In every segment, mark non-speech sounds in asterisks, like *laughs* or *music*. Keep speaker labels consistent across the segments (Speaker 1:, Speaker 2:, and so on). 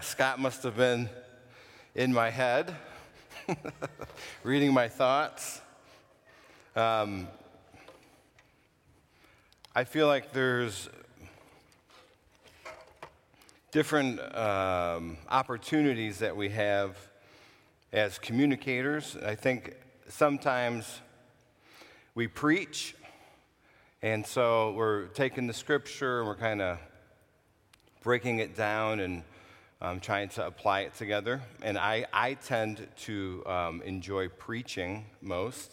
Speaker 1: Scott must have been in my head, *laughs* reading my thoughts. Um, I feel like there's different um, opportunities that we have as communicators. I think sometimes we preach, and so we're taking the scripture and we're kind of breaking it down and um, trying to apply it together. And I, I tend to um, enjoy preaching most.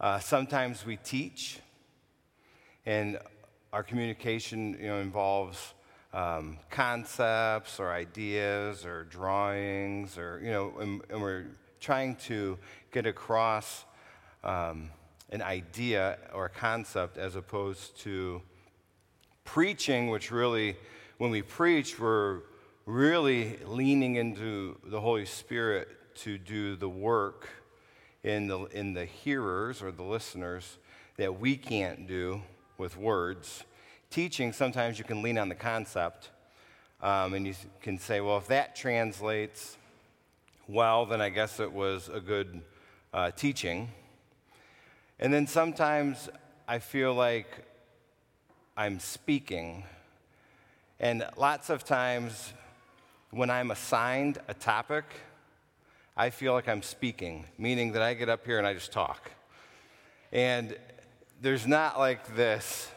Speaker 1: Uh, sometimes we teach, and our communication you know, involves um, concepts or ideas or drawings or, you know, and, and we're trying to get across um, an idea or a concept as opposed to preaching, which really, when we preach, we're really leaning into the Holy Spirit to do the work in the, in the hearers or the listeners that we can't do with words teaching, sometimes you can lean on the concept um, and you can say, well, if that translates well, then I guess it was a good uh, teaching. And then sometimes I feel like I'm speaking. And lots of times when I'm assigned a topic, I feel like I'm speaking, meaning that I get up here and I just talk. And there's not like this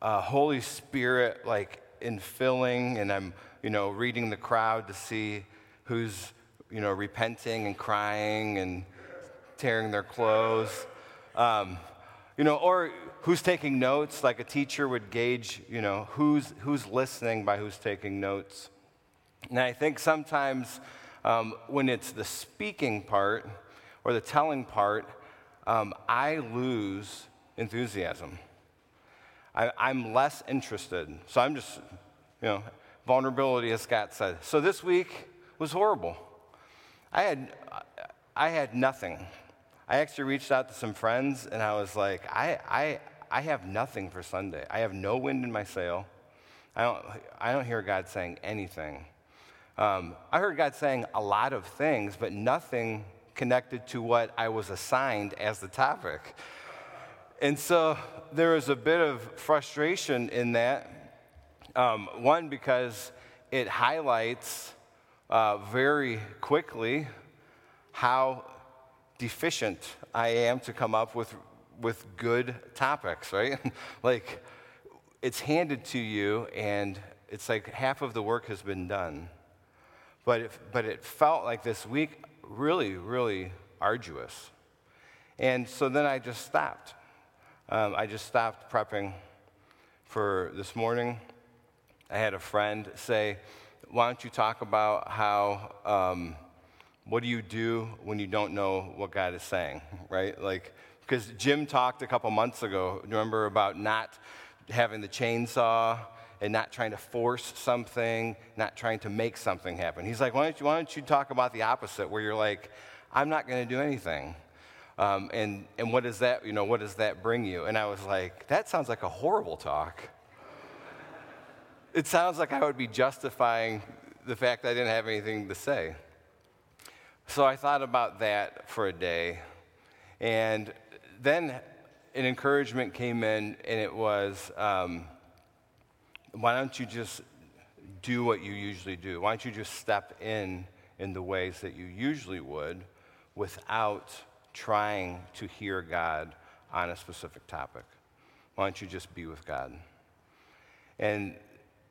Speaker 1: uh, Holy Spirit like infilling, and I'm you know reading the crowd to see who's you know repenting and crying and tearing their clothes, um, you know, or who's taking notes. Like a teacher would gauge, you know, who's who's listening by who's taking notes. And I think sometimes um, when it's the speaking part or the telling part, um, I lose enthusiasm. I, am less interested. So I'm just, you know, vulnerability, as Scott said. So this week was horrible. I had, I had nothing. I actually reached out to some friends and I was like, I, I, I have nothing for Sunday. I have no wind in my sail. I don't, I don't hear God saying anything. Um, I heard God saying a lot of things, but nothing connected to what I was assigned as the topic. And so there was a bit of frustration in that. Um, one, because it highlights uh, very quickly how deficient I am to come up with, with good topics, right? *laughs* like, it's handed to you, and it's like half of the work has been done. But it, but it felt like this week really, really arduous. And so then I just stopped. Um, I just stopped prepping for this morning. I had a friend say, Why don't you talk about how, um, what do you do when you don't know what God is saying, right? Like, because Jim talked a couple months ago, remember, about not having the chainsaw and not trying to force something, not trying to make something happen. He's like, Why don't you, why don't you talk about the opposite, where you're like, I'm not going to do anything. Um, and, and what does that, you know, what does that bring you? And I was like, that sounds like a horrible talk. it sounds like I would be justifying the fact that I didn't have anything to say. So I thought about that for a day. And then an encouragement came in, and it was, um, why don't you just do what you usually do? Why don't you just step in in the ways that you usually would without trying to hear God on a specific topic. Why don't you just be with God? And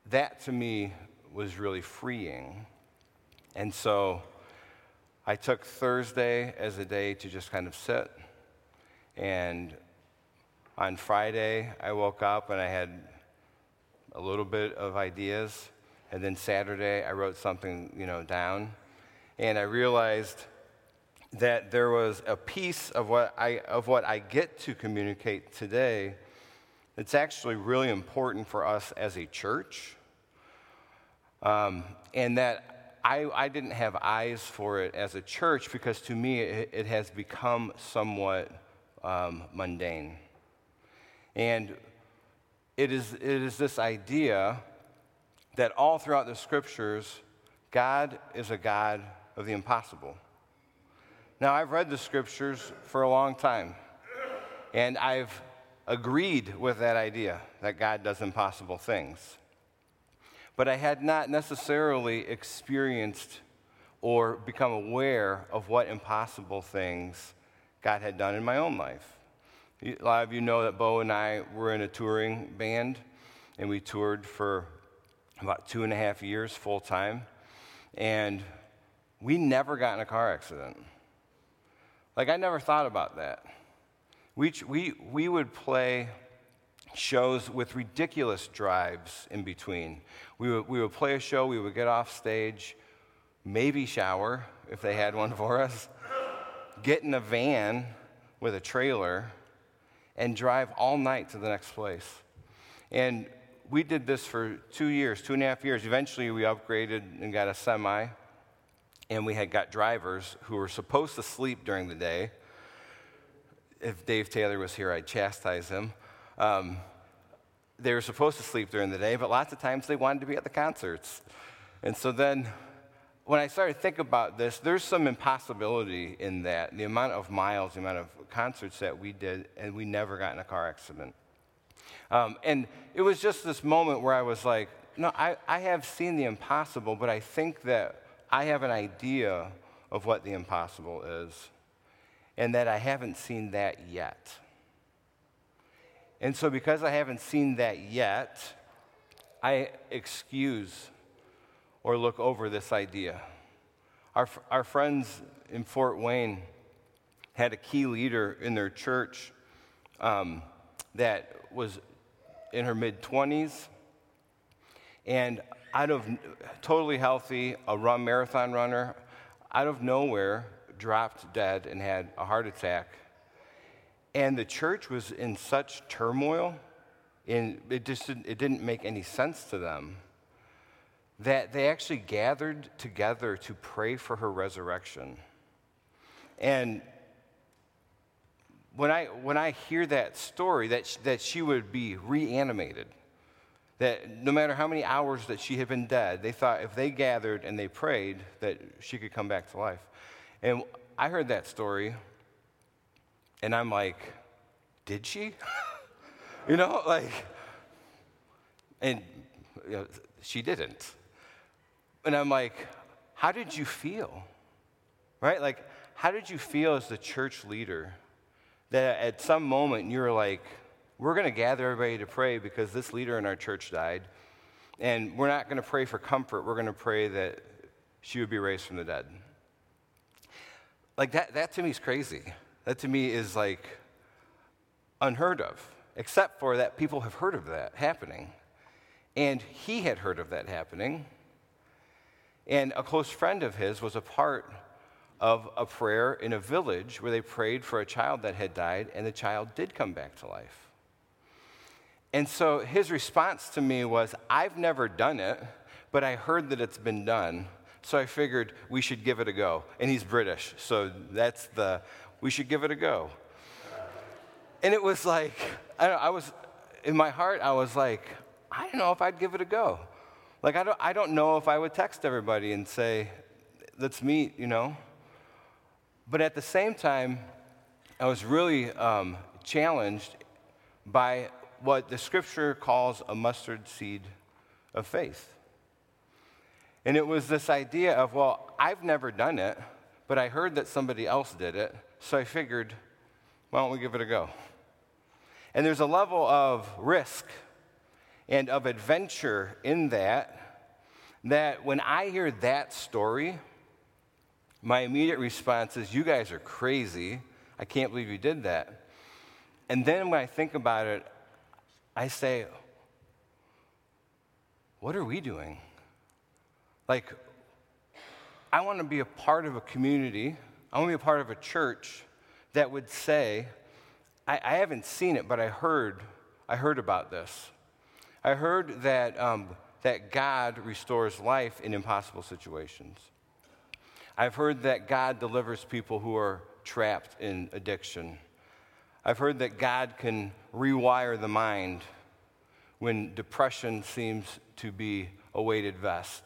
Speaker 1: that to me was really freeing. And so I took Thursday as a day to just kind of sit. And on Friday, I woke up and I had a little bit of ideas. And then Saturday, I wrote something, you know, down. And I realized that there was a piece of what I, of what I get to communicate today that's actually really important for us as a church. Um, and that I, I didn't have eyes for it as a church because to me it, it has become somewhat um, mundane. And it is, it is this idea that all throughout the scriptures, God is a God of the impossible. Now, I've read the scriptures for a long time, and I've agreed with that idea that God does impossible things. But I had not necessarily experienced or become aware of what impossible things God had done in my own life. A lot of you know that Bo and I were in a touring band, and we toured for about two and a half years full time, and we never got in a car accident. Like, I never thought about that. We, we, we would play shows with ridiculous drives in between. We would, we would play a show, we would get off stage, maybe shower if they had one *laughs* for us, get in a van with a trailer, and drive all night to the next place. And we did this for two years, two and a half years. Eventually, we upgraded and got a semi, and we had got drivers who were supposed to sleep during the day. If Dave Taylor was here, I'd chastise him. Um, they were supposed to sleep during the day, but lots of times they wanted to be at the concerts. And so then, when I started to think about this, there's some impossibility in that. The amount of miles, the amount of concerts that we did, and we never got in a car accident. Um, and it was just this moment where I was like, no, I, I have seen the impossible, but I think that I have an idea of what the impossible is, and that I haven't seen that yet. And so, because I haven't seen that yet, I excuse or look over this idea. Our, our friends in Fort Wayne had a key leader in their church um, that was in her mid 20s and out of totally healthy, a run marathon runner, out of nowhere, dropped dead and had a heart attack. And the church was in such turmoil, and it just didn't, it didn't make any sense to them, that they actually gathered together to pray for her resurrection. And when I, when I hear that story, that, that she would be reanimated, that no matter how many hours that she had been dead, they thought if they gathered and they prayed, that she could come back to life. And I heard that story, and I'm like, did she? *laughs* you know, like, and you know, she didn't. And I'm like, how did you feel? Right? Like, how did you feel as the church leader that at some moment you're like, we're going to gather everybody to pray because this leader in our church died. And we're not going to pray for comfort. We're going to pray that she would be raised from the dead. Like that, that to me is crazy. That to me is like unheard of, except for that people have heard of that happening. And he had heard of that happening. And a close friend of his was a part of a prayer in a village where they prayed for a child that had died, and the child did come back to life. And so his response to me was, I've never done it, but I heard that it's been done. So I figured we should give it a go. And he's British, so that's the, we should give it a go. And it was like, I, know, I was, in my heart, I was like, I don't know if I'd give it a go. Like, I don't, I don't know if I would text everybody and say, let's meet, you know? But at the same time, I was really um, challenged by what the scripture calls a mustard seed of faith. And it was this idea of, well, I've never done it, but I heard that somebody else did it, so I figured, why don't we give it a go? And there's a level of risk and of adventure in that, that when I hear that story, my immediate response is, You guys are crazy. I can't believe you did that. And then when I think about it, I say, What are we doing? Like, I want to be a part of a community, I want to be a part of a church that would say, I, I haven't seen it, but I heard, I heard about this. I heard that, um, that God restores life in impossible situations. I've heard that God delivers people who are trapped in addiction. I've heard that God can rewire the mind when depression seems to be a weighted vest.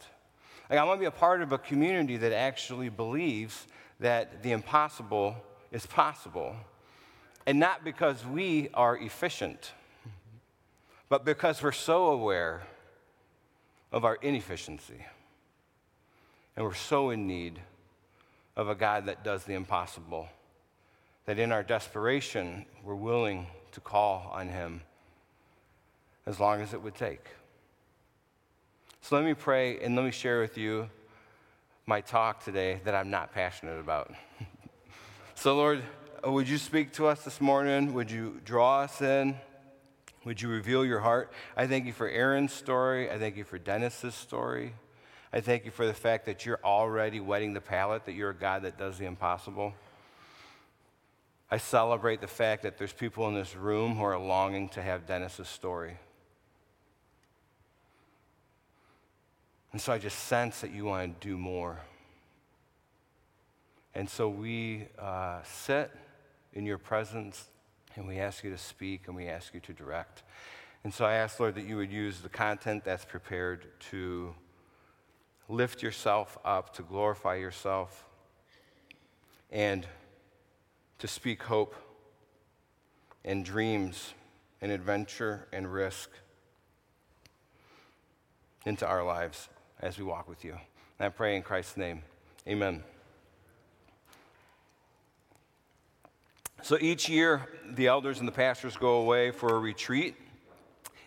Speaker 1: Like, I want to be a part of a community that actually believes that the impossible is possible. And not because we are efficient, but because we're so aware of our inefficiency. And we're so in need of a God that does the impossible that in our desperation, we're willing to call on Him as long as it would take. So let me pray and let me share with you my talk today that I'm not passionate about. *laughs* so, Lord, would you speak to us this morning? Would you draw us in? Would you reveal your heart? I thank you for Aaron's story. I thank you for Dennis's story. I thank you for the fact that you're already wetting the palate, that you're a God that does the impossible. I celebrate the fact that there's people in this room who are longing to have Dennis's story. And so I just sense that you want to do more. And so we uh, sit in your presence and we ask you to speak and we ask you to direct. And so I ask, Lord, that you would use the content that's prepared to lift yourself up, to glorify yourself, and to speak hope and dreams and adventure and risk into our lives as we walk with you. And I pray in Christ's name. Amen. So each year, the elders and the pastors go away for a retreat,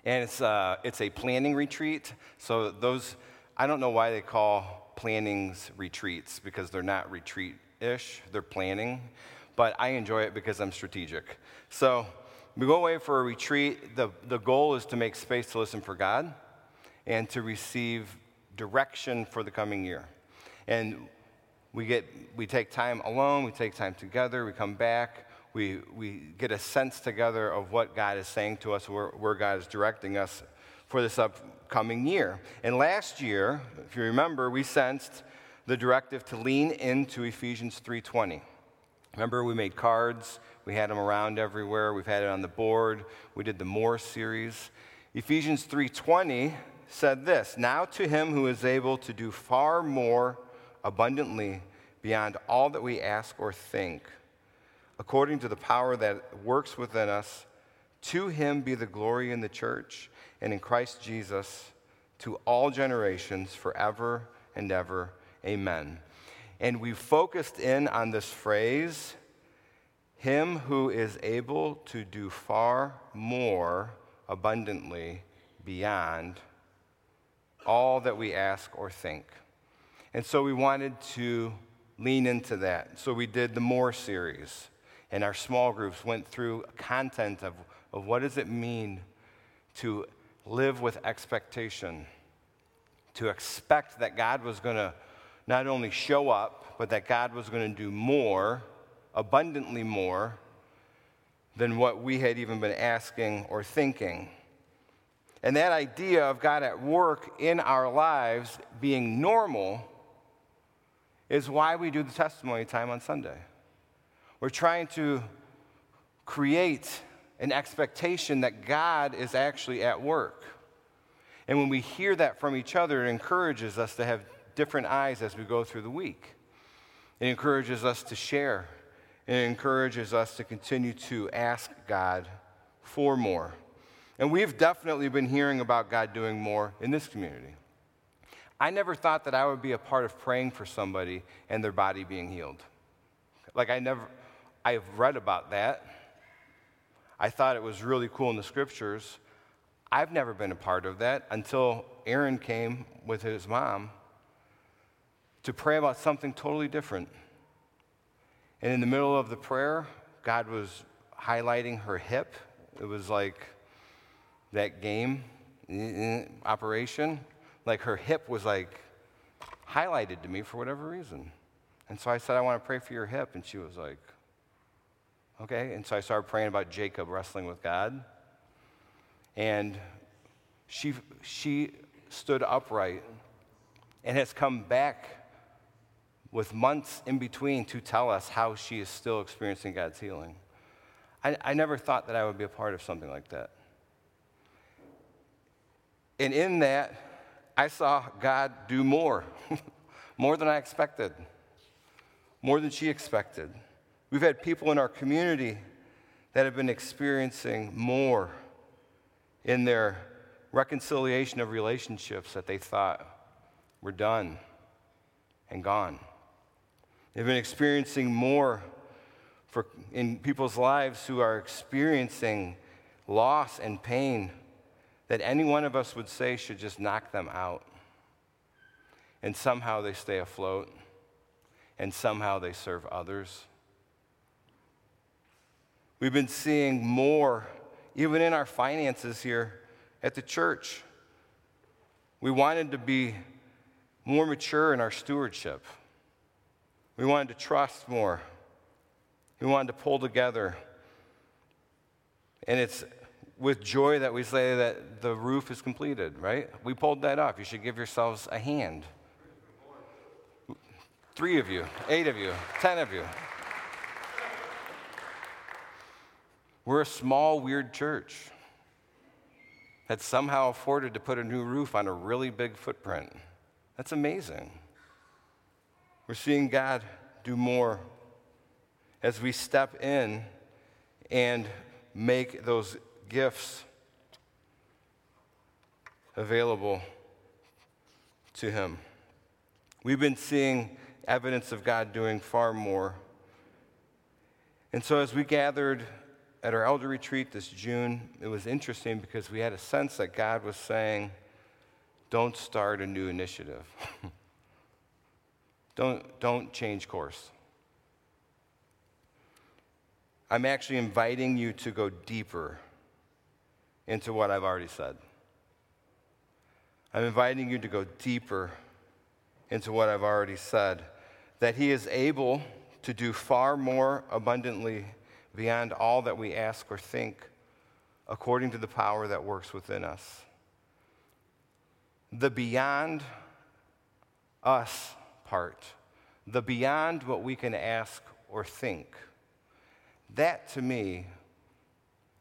Speaker 1: and it's, uh, it's a planning retreat. So those, I don't know why they call plannings retreats because they're not retreat ish, they're planning. But I enjoy it because I'm strategic. So we go away for a retreat. The, the goal is to make space to listen for God and to receive direction for the coming year. And we, get, we take time alone, we take time together, we come back, we, we get a sense together of what God is saying to us, where, where God is directing us for this upcoming year. And last year, if you remember, we sensed the directive to lean into Ephesians 3:20. Remember we made cards, we had them around everywhere, we've had it on the board, we did the more series. Ephesians 3:20 said this Now to him who is able to do far more abundantly beyond all that we ask or think, according to the power that works within us, to him be the glory in the church and in Christ Jesus to all generations forever and ever. Amen. And we focused in on this phrase, him who is able to do far more abundantly beyond all that we ask or think. And so we wanted to lean into that. So we did the More series, and our small groups went through content of, of what does it mean to live with expectation, to expect that God was going to not only show up, but that God was going to do more, abundantly more, than what we had even been asking or thinking. And that idea of God at work in our lives being normal is why we do the testimony time on Sunday. We're trying to create an expectation that God is actually at work. And when we hear that from each other, it encourages us to have different eyes as we go through the week. It encourages us to share. It encourages us to continue to ask God for more. And we've definitely been hearing about God doing more in this community. I never thought that I would be a part of praying for somebody and their body being healed. Like, I never, I've read about that. I thought it was really cool in the scriptures. I've never been a part of that until Aaron came with his mom to pray about something totally different. And in the middle of the prayer, God was highlighting her hip. It was like, that game eh, eh, operation, like her hip was like highlighted to me for whatever reason. And so I said, I want to pray for your hip. And she was like, okay. And so I started praying about Jacob wrestling with God. And she, she stood upright and has come back with months in between to tell us how she is still experiencing God's healing. I, I never thought that I would be a part of something like that. And in that, I I saw God do more, *laughs* more than I expected, more than she expected. We've had people in our community that have been experiencing more in their reconciliation of relationships that they thought were done and gone. They've been experiencing more for, in people's lives who are experiencing loss and pain that any one of us would say should just knock them out. And somehow they stay afloat, and somehow they serve others. We've been seeing more, even in our finances here at the church. We wanted to be more mature in our stewardship. We wanted to trust more. We wanted to pull together. And it's with joy that we say that the roof is completed, right? We pulled that off. You should give yourselves a hand. Three of you, eight of you, ten of you. We're a small, weird church that somehow afforded to put a new roof on a really big footprint. That's amazing. We're seeing God do more as we step in and make those gifts available to Him. We've been seeing evidence of God doing far more. And so, as we gathered at our elder retreat this June, it was interesting because we had a sense that God was saying, Don't start a new initiative. *laughs* don't, don't change course. I'm actually inviting you to go deeper into what I've already said. I'm inviting you to go deeper into what I've already said. That He is able to do far more abundantly beyond all that we ask or think, according to the power that works within us. The beyond us part, the beyond what we can ask or think, that to me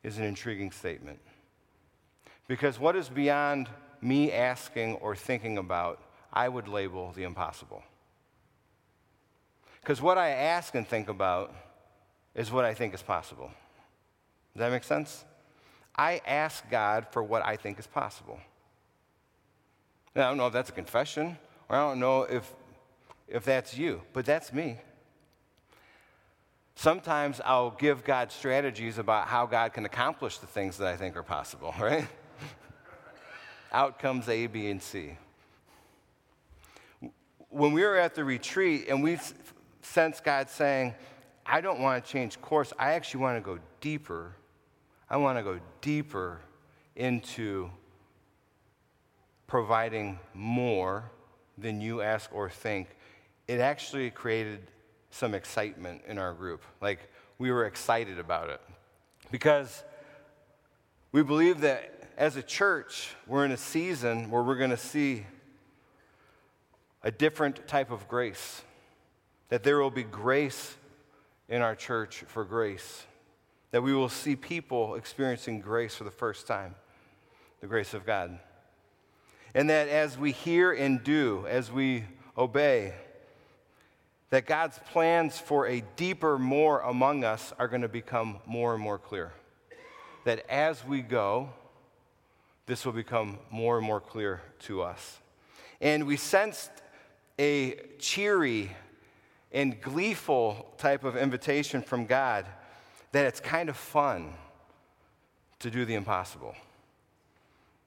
Speaker 1: is an intriguing statement. Because what is beyond me asking or thinking about, I would label the impossible. Because what I ask and think about is what I think is possible. Does that make sense? I ask God for what I think is possible. Now, I don't know if that's a confession, or I don't know if, if that's you, but that's me. Sometimes I'll give God strategies about how God can accomplish the things that I think are possible, *laughs* right? Outcomes A, B, and C. When we were at the retreat and we sensed God saying, I don't want to change course. I actually want to go deeper. I want to go deeper into providing more than you ask or think. It actually created some excitement in our group. Like, we were excited about it because we believe that as a church, we're in a season where we're going to see a different type of grace. That there will be grace in our church for grace. That we will see people experiencing grace for the first time, the grace of God. And that as we hear and do, as we obey, that God's plans for a deeper more among us are going to become more and more clear. That as we go, this will become more and more clear to us. And we sensed a cheery and gleeful type of invitation from God that it's kind of fun to do the impossible.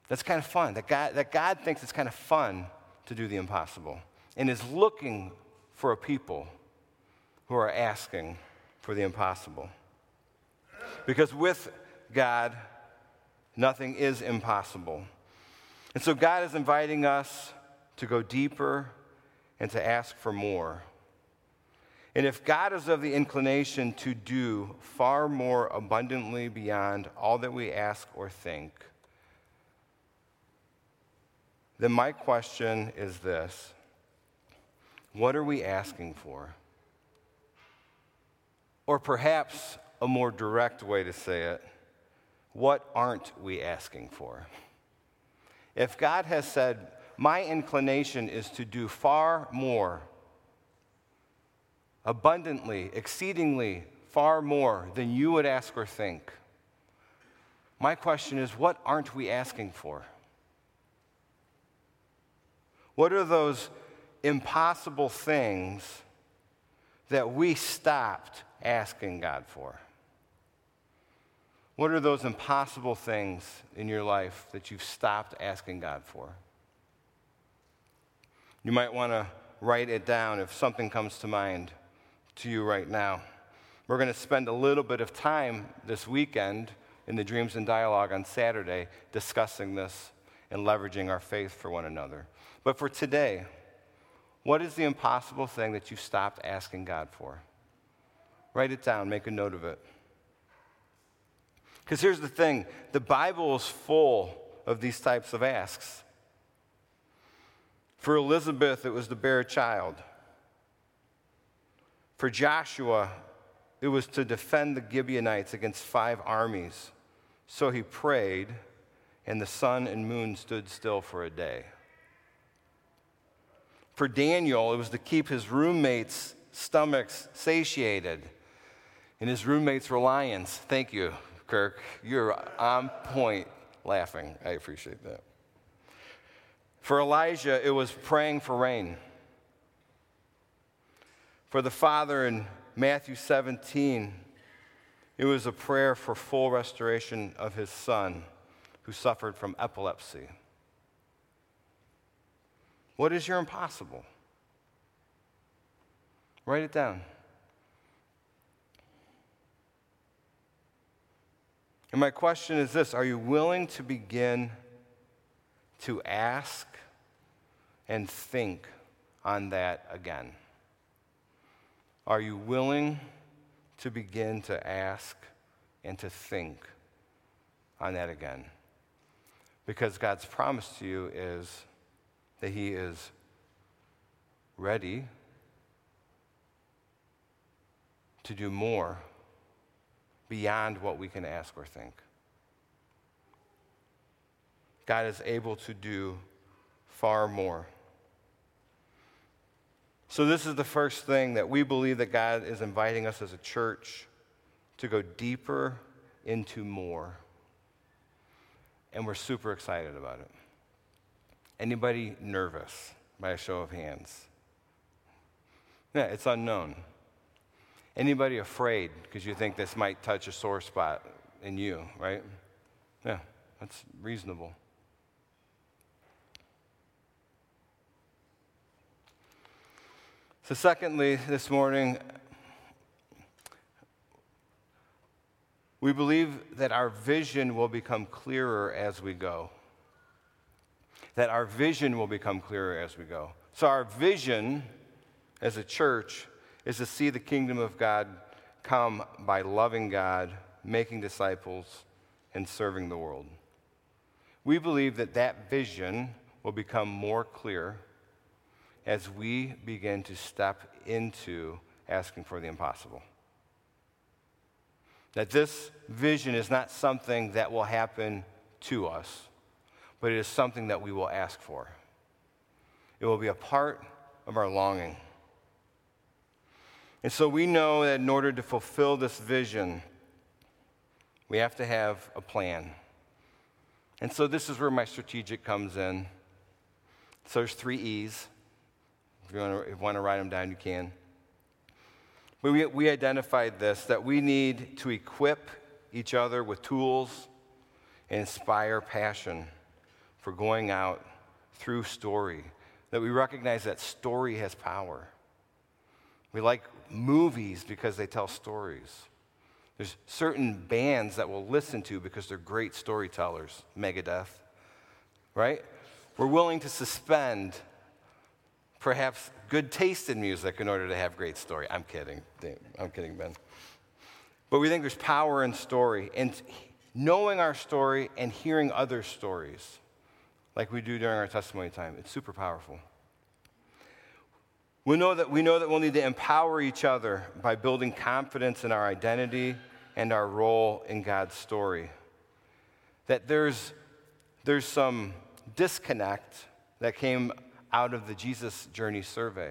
Speaker 1: That's kind of fun. That God, that God thinks it's kind of fun to do the impossible and is looking for a people who are asking for the impossible. Because with God, nothing is impossible. And so God is inviting us to go deeper and to ask for more. And if God is of the inclination to do far more abundantly beyond all that we ask or think, then my question is this What are we asking for? Or perhaps a more direct way to say it, what aren't we asking for? If God has said, my inclination is to do far more, abundantly, exceedingly, far more than you would ask or think. My question is what aren't we asking for? What are those impossible things that we stopped asking God for? What are those impossible things in your life that you've stopped asking God for? You might want to write it down if something comes to mind to you right now. We're going to spend a little bit of time this weekend in the Dreams and Dialogue on Saturday discussing this and leveraging our faith for one another. But for today, what is the impossible thing that you stopped asking God for? Write it down, make a note of it. Because here's the thing the Bible is full of these types of asks. For Elizabeth, it was to bear a child. For Joshua, it was to defend the Gibeonites against five armies. So he prayed, and the sun and moon stood still for a day. For Daniel, it was to keep his roommates' stomachs satiated, and his roommates reliance. Thank you, Kirk. You're on point laughing. I appreciate that. For Elijah, it was praying for rain. For the father in Matthew 17, it was a prayer for full restoration of his son who suffered from epilepsy. What is your impossible? Write it down. And my question is this Are you willing to begin to ask and think on that again? Are you willing to begin to ask and to think on that again? Because God's promise to you is that He is ready to do more beyond what we can ask or think. God is able to do far more. So, this is the first thing that we believe that God is inviting us as a church to go deeper into more. And we're super excited about it. Anybody nervous by a show of hands? Yeah, it's unknown. Anybody afraid because you think this might touch a sore spot in you, right? Yeah, that's reasonable. So, secondly, this morning, we believe that our vision will become clearer as we go that our vision will become clearer as we go. So, our vision as a church is to see the kingdom of God come by loving God, making disciples, and serving the world. We believe that that vision will become more clear as we begin to step into asking for the impossible. That this vision is not something that will happen to us, but it is something that we will ask for. It will be a part of our longing. And so we know that in order to fulfill this vision, we have to have a plan. And so this is where my strategic comes in. So there's three E's. If you want to, want to write them down, you can. But we, we identified this that we need to equip each other with tools and inspire passion for going out through story, that we recognize that story has power. We like movies because they tell stories. There's certain bands that we'll listen to because they're great storytellers, Megadeth, right? We're willing to suspend perhaps good taste in music in order to have great story. I'm kidding. I'm kidding, Ben. But we think there's power in story. And knowing our story and hearing other stories like we do during our testimony time. It's super powerful. We know that we know that we'll need to empower each other by building confidence in our identity and our role in God's story. That there's, there's some disconnect that came out of the Jesus Journey survey.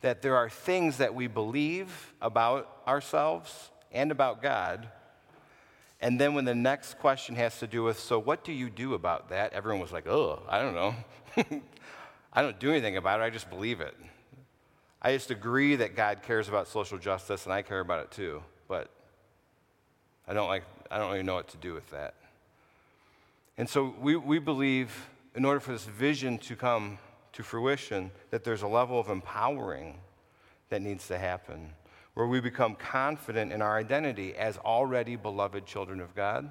Speaker 1: That there are things that we believe about ourselves and about God. And then when the next question has to do with, so what do you do about that? Everyone was like, oh, I don't know. *laughs* I don't do anything about it, I just believe it. I just agree that God cares about social justice and I care about it too, but I don't like I don't really know what to do with that. And so we, we believe in order for this vision to come to fruition, that there's a level of empowering that needs to happen, where we become confident in our identity as already beloved children of God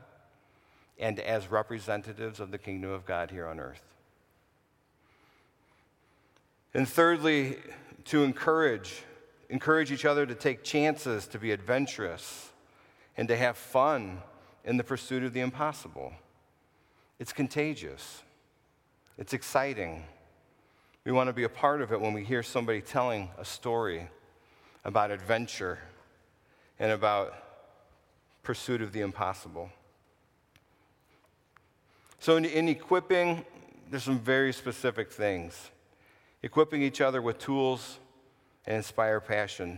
Speaker 1: and as representatives of the kingdom of God here on earth. And thirdly, to encourage, encourage each other to take chances, to be adventurous, and to have fun in the pursuit of the impossible. It's contagious, it's exciting. We want to be a part of it when we hear somebody telling a story about adventure and about pursuit of the impossible. So, in, in equipping, there's some very specific things. Equipping each other with tools and inspire passion.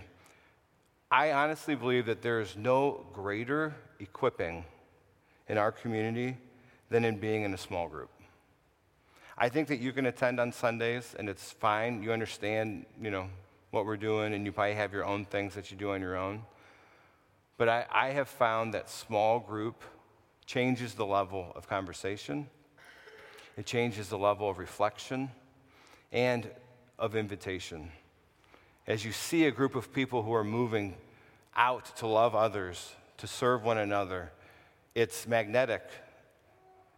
Speaker 1: I honestly believe that there is no greater equipping in our community than in being in a small group. I think that you can attend on Sundays and it's fine. You understand, you know, what we're doing and you probably have your own things that you do on your own. But I, I have found that small group changes the level of conversation. It changes the level of reflection and of invitation as you see a group of people who are moving out to love others, to serve one another, it's magnetic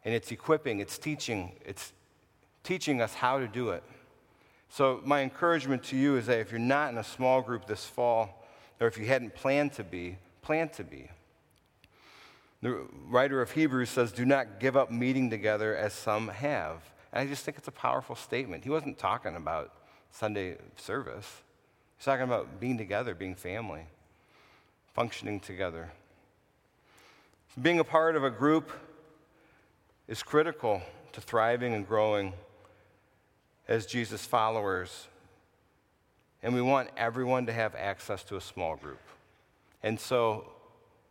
Speaker 1: and it's equipping, it's teaching, it's teaching us how to do it. So, my encouragement to you is that if you're not in a small group this fall, or if you hadn't planned to be, plan to be. The writer of Hebrews says, Do not give up meeting together as some have. And I just think it's a powerful statement. He wasn't talking about Sunday service, He's talking about being together, being family, functioning together. Being a part of a group is critical to thriving and growing as Jesus followers. And we want everyone to have access to a small group. And so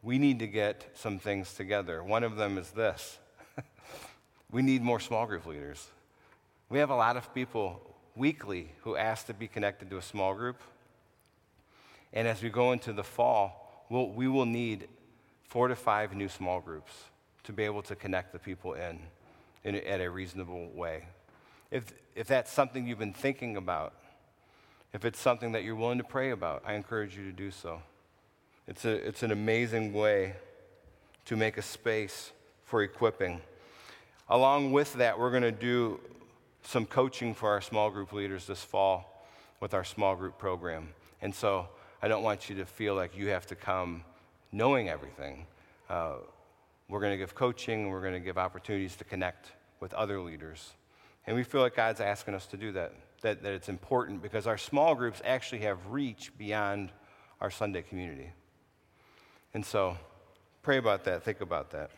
Speaker 1: we need to get some things together. One of them is this *laughs* we need more small group leaders. We have a lot of people weekly who ask to be connected to a small group. And as we go into the fall, we'll, we will need four to five new small groups to be able to connect the people in, in at a reasonable way. If, if that's something you've been thinking about, if it's something that you're willing to pray about, I encourage you to do so. It's, a, it's an amazing way to make a space for equipping. Along with that, we're going to do some coaching for our small group leaders this fall with our small group program. And so I don't want you to feel like you have to come knowing everything. Uh, we're going to give coaching, we're going to give opportunities to connect with other leaders. And we feel like God's asking us to do that, that, that it's important because our small groups actually have reach beyond our Sunday community. And so pray about that, think about that.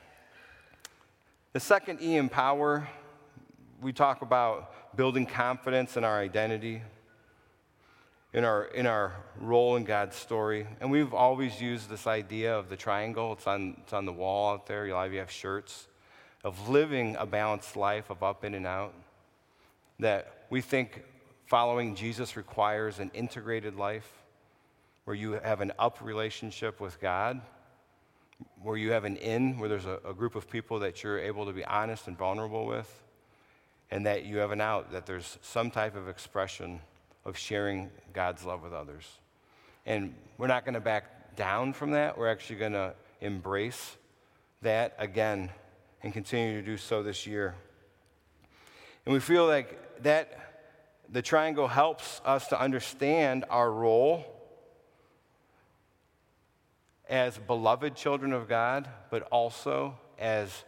Speaker 1: The second E, empower, we talk about building confidence in our identity in our, in our role in God's story. And we've always used this idea of the triangle. It's on, it's on the wall out there. Lot of you have shirts of living a balanced life of up in and out. That we think following Jesus requires an integrated life where you have an up relationship with God, where you have an in, where there's a, a group of people that you're able to be honest and vulnerable with, and that you have an out, that there's some type of expression of sharing God's love with others. And we're not going to back down from that. We're actually going to embrace that again and continue to do so this year. And we feel like that the triangle helps us to understand our role as beloved children of God, but also as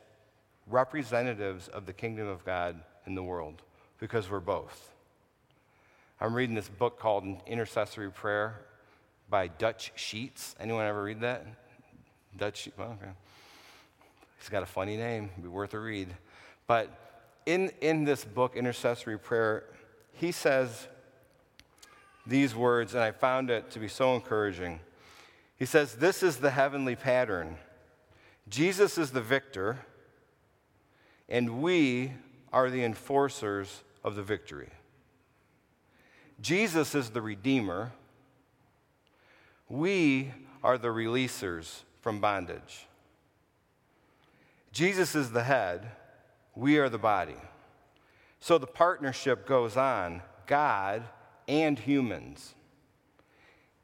Speaker 1: representatives of the kingdom of God in the world, because we're both. I'm reading this book called Intercessory Prayer by Dutch Sheets. Anyone ever read that? Dutch, well, okay. He's got a funny name, It'd be worth a read. But in, in this book, Intercessory Prayer, he says these words, and I found it to be so encouraging. He says, This is the heavenly pattern. Jesus is the victor, and we are the enforcers of the victory. Jesus is the redeemer. We are the releasers from bondage. Jesus is the head, we are the body. So the partnership goes on God and humans.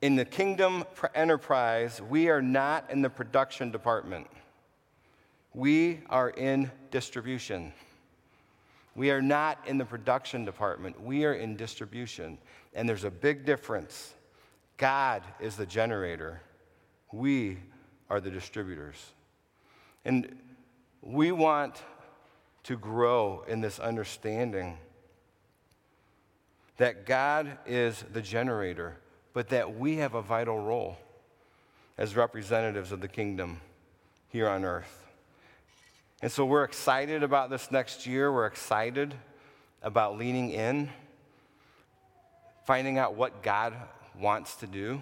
Speaker 1: In the kingdom enterprise, we are not in the production department. We are in distribution. We are not in the production department. We are in distribution. And there's a big difference. God is the generator, we are the distributors. And we want to grow in this understanding that God is the generator, but that we have a vital role as representatives of the kingdom here on earth. And so we're excited about this next year. We're excited about leaning in, finding out what God wants to do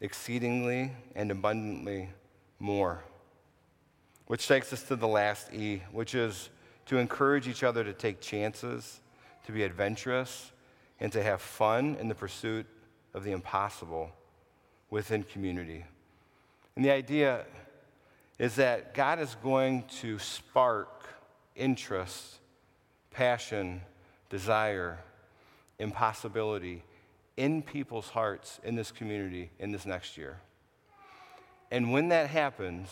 Speaker 1: exceedingly and abundantly more. Which takes us to the last E, which is to encourage each other to take chances, to be adventurous, and to have fun in the pursuit of the impossible within community. And the idea is that God is going to spark interest, passion, desire, impossibility in people's hearts in this community in this next year. And when that happens,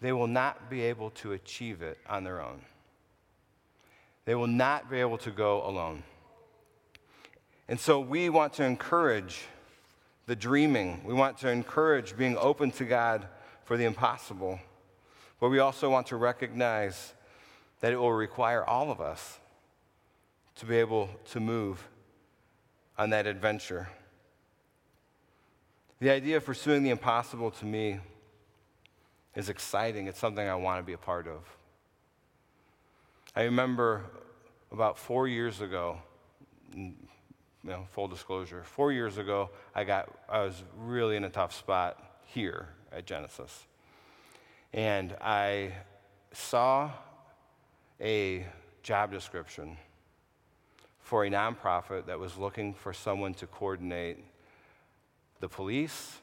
Speaker 1: they will not be able to achieve it on their own. They will not be able to go alone. And so we want to encourage the dreaming. We want to encourage being open to God for the impossible. But we also want to recognize that it will require all of us to be able to move on that adventure. The idea of pursuing the impossible to me is exciting. It's something I want to be a part of. I remember about four years ago, you know, full disclosure, four years ago, I, got, I was really in a tough spot here at Genesis. And I saw a job description for a nonprofit that was looking for someone to coordinate the police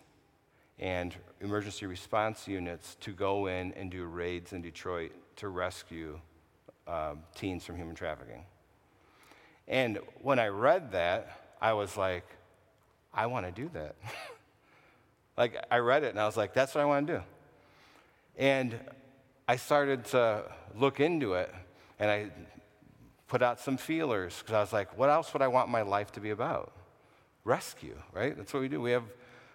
Speaker 1: and emergency response units to go in and do raids in Detroit to rescue uh, teens from human trafficking. And when I read that, I was like, I want to do that. *laughs* like, I read it and I was like, that's what I want to do. And I started to look into it and I put out some feelers because I was like, what else would I want my life to be about? Rescue, right? That's what we do. We have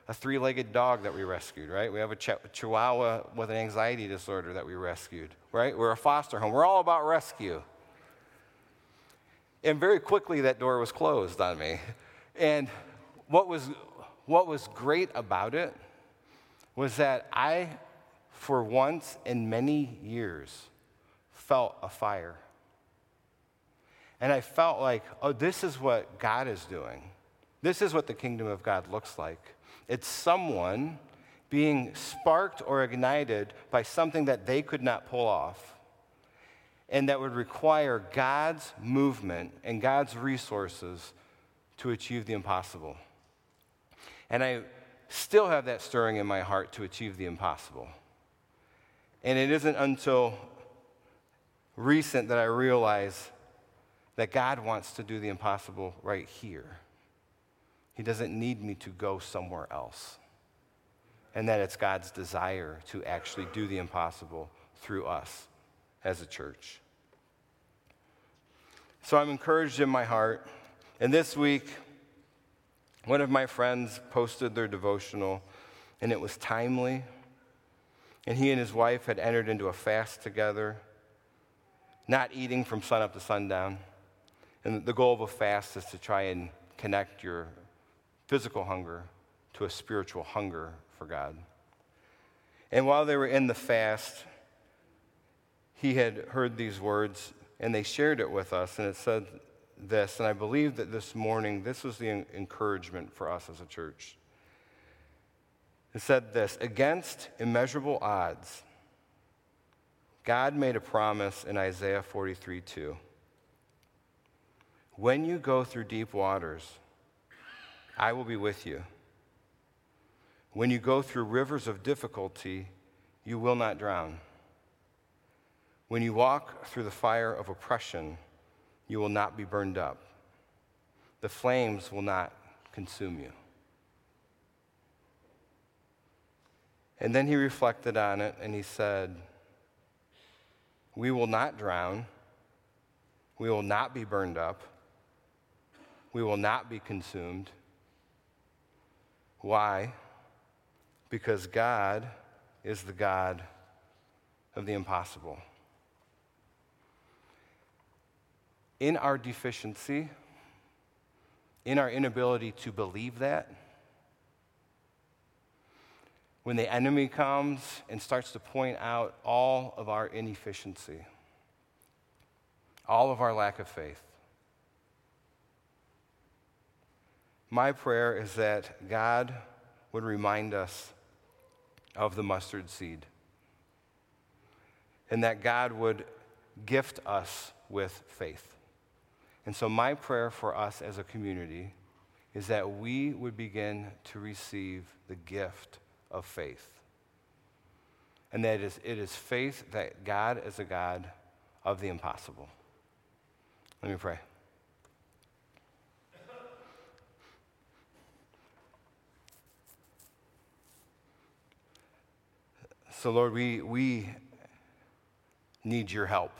Speaker 1: a three legged dog that we rescued, right? We have a ch- chihuahua with an anxiety disorder that we rescued, right? We're a foster home. We're all about rescue. And very quickly, that door was closed on me. And what was, what was great about it was that I, for once in many years, felt a fire. And I felt like, oh, this is what God is doing. This is what the kingdom of God looks like. It's someone being sparked or ignited by something that they could not pull off. And that would require God's movement and God's resources to achieve the impossible. And I still have that stirring in my heart to achieve the impossible. And it isn't until recent that I realize that God wants to do the impossible right here. He doesn't need me to go somewhere else. And that it's God's desire to actually do the impossible through us as a church. So I'm encouraged in my heart. And this week, one of my friends posted their devotional, and it was timely. And he and his wife had entered into a fast together, not eating from sunup to sundown. And the goal of a fast is to try and connect your physical hunger to a spiritual hunger for God. And while they were in the fast, he had heard these words and they shared it with us, and it said this, and I believe that this morning this was the encouragement for us as a church. It said this Against immeasurable odds, God made a promise in Isaiah 43 2. When you go through deep waters, I will be with you. When you go through rivers of difficulty, you will not drown. When you walk through the fire of oppression, you will not be burned up. The flames will not consume you. And then he reflected on it and he said, We will not drown. We will not be burned up. We will not be consumed. Why? Because God is the God of the impossible. In our deficiency, in our inability to believe that, when the enemy comes and starts to point out all of our inefficiency, all of our lack of faith, my prayer is that God would remind us of the mustard seed and that God would gift us with faith. And so, my prayer for us as a community is that we would begin to receive the gift of faith. And that it is, it is faith that God is a God of the impossible. Let me pray. So, Lord, we, we need your help.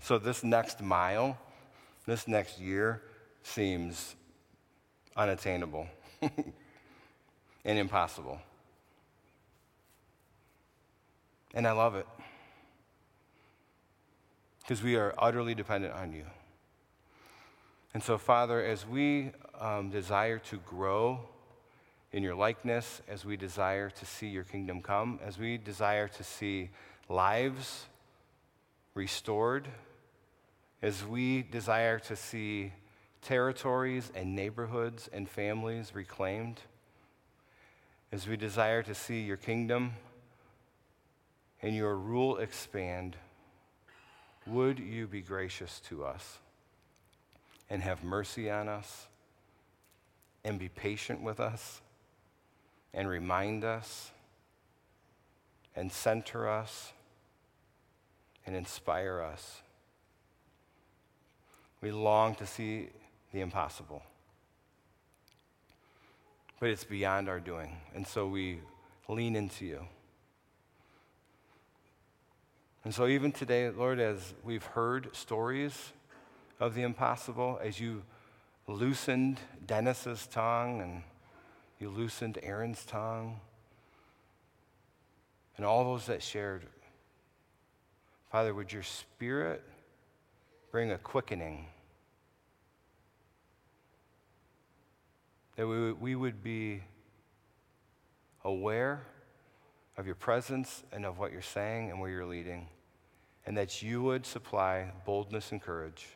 Speaker 1: So, this next mile, this next year seems unattainable *laughs* and impossible. And I love it because we are utterly dependent on you. And so, Father, as we um, desire to grow in your likeness, as we desire to see your kingdom come, as we desire to see lives restored, as we desire to see territories and neighborhoods and families reclaimed, as we desire to see your kingdom and your rule expand, would you be gracious to us and have mercy on us and be patient with us? And remind us and center us and inspire us. We long to see the impossible. But it's beyond our doing. And so we lean into you. And so, even today, Lord, as we've heard stories of the impossible, as you loosened Dennis's tongue and you loosened Aaron's tongue, and all those that shared. Father, would your spirit bring a quickening? That we, we would be aware of your presence and of what you're saying and where you're leading, and that you would supply boldness and courage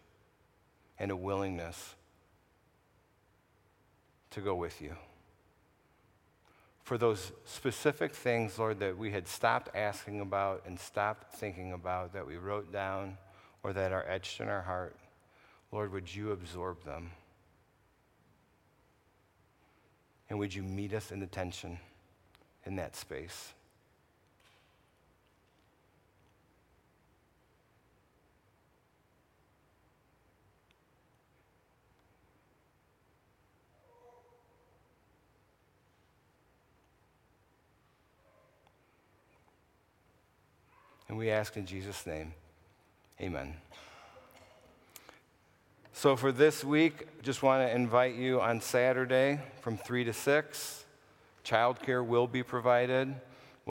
Speaker 1: and a willingness to go with you for those specific things, Lord, that we had stopped asking about and stopped thinking about, that we wrote down or that are etched in our heart. Lord, would you absorb them? And would you meet us in the tension in that space? And we ask in Jesus' name, amen. So for this week, just want to invite you on Saturday from 3 to 6. Childcare will be provided.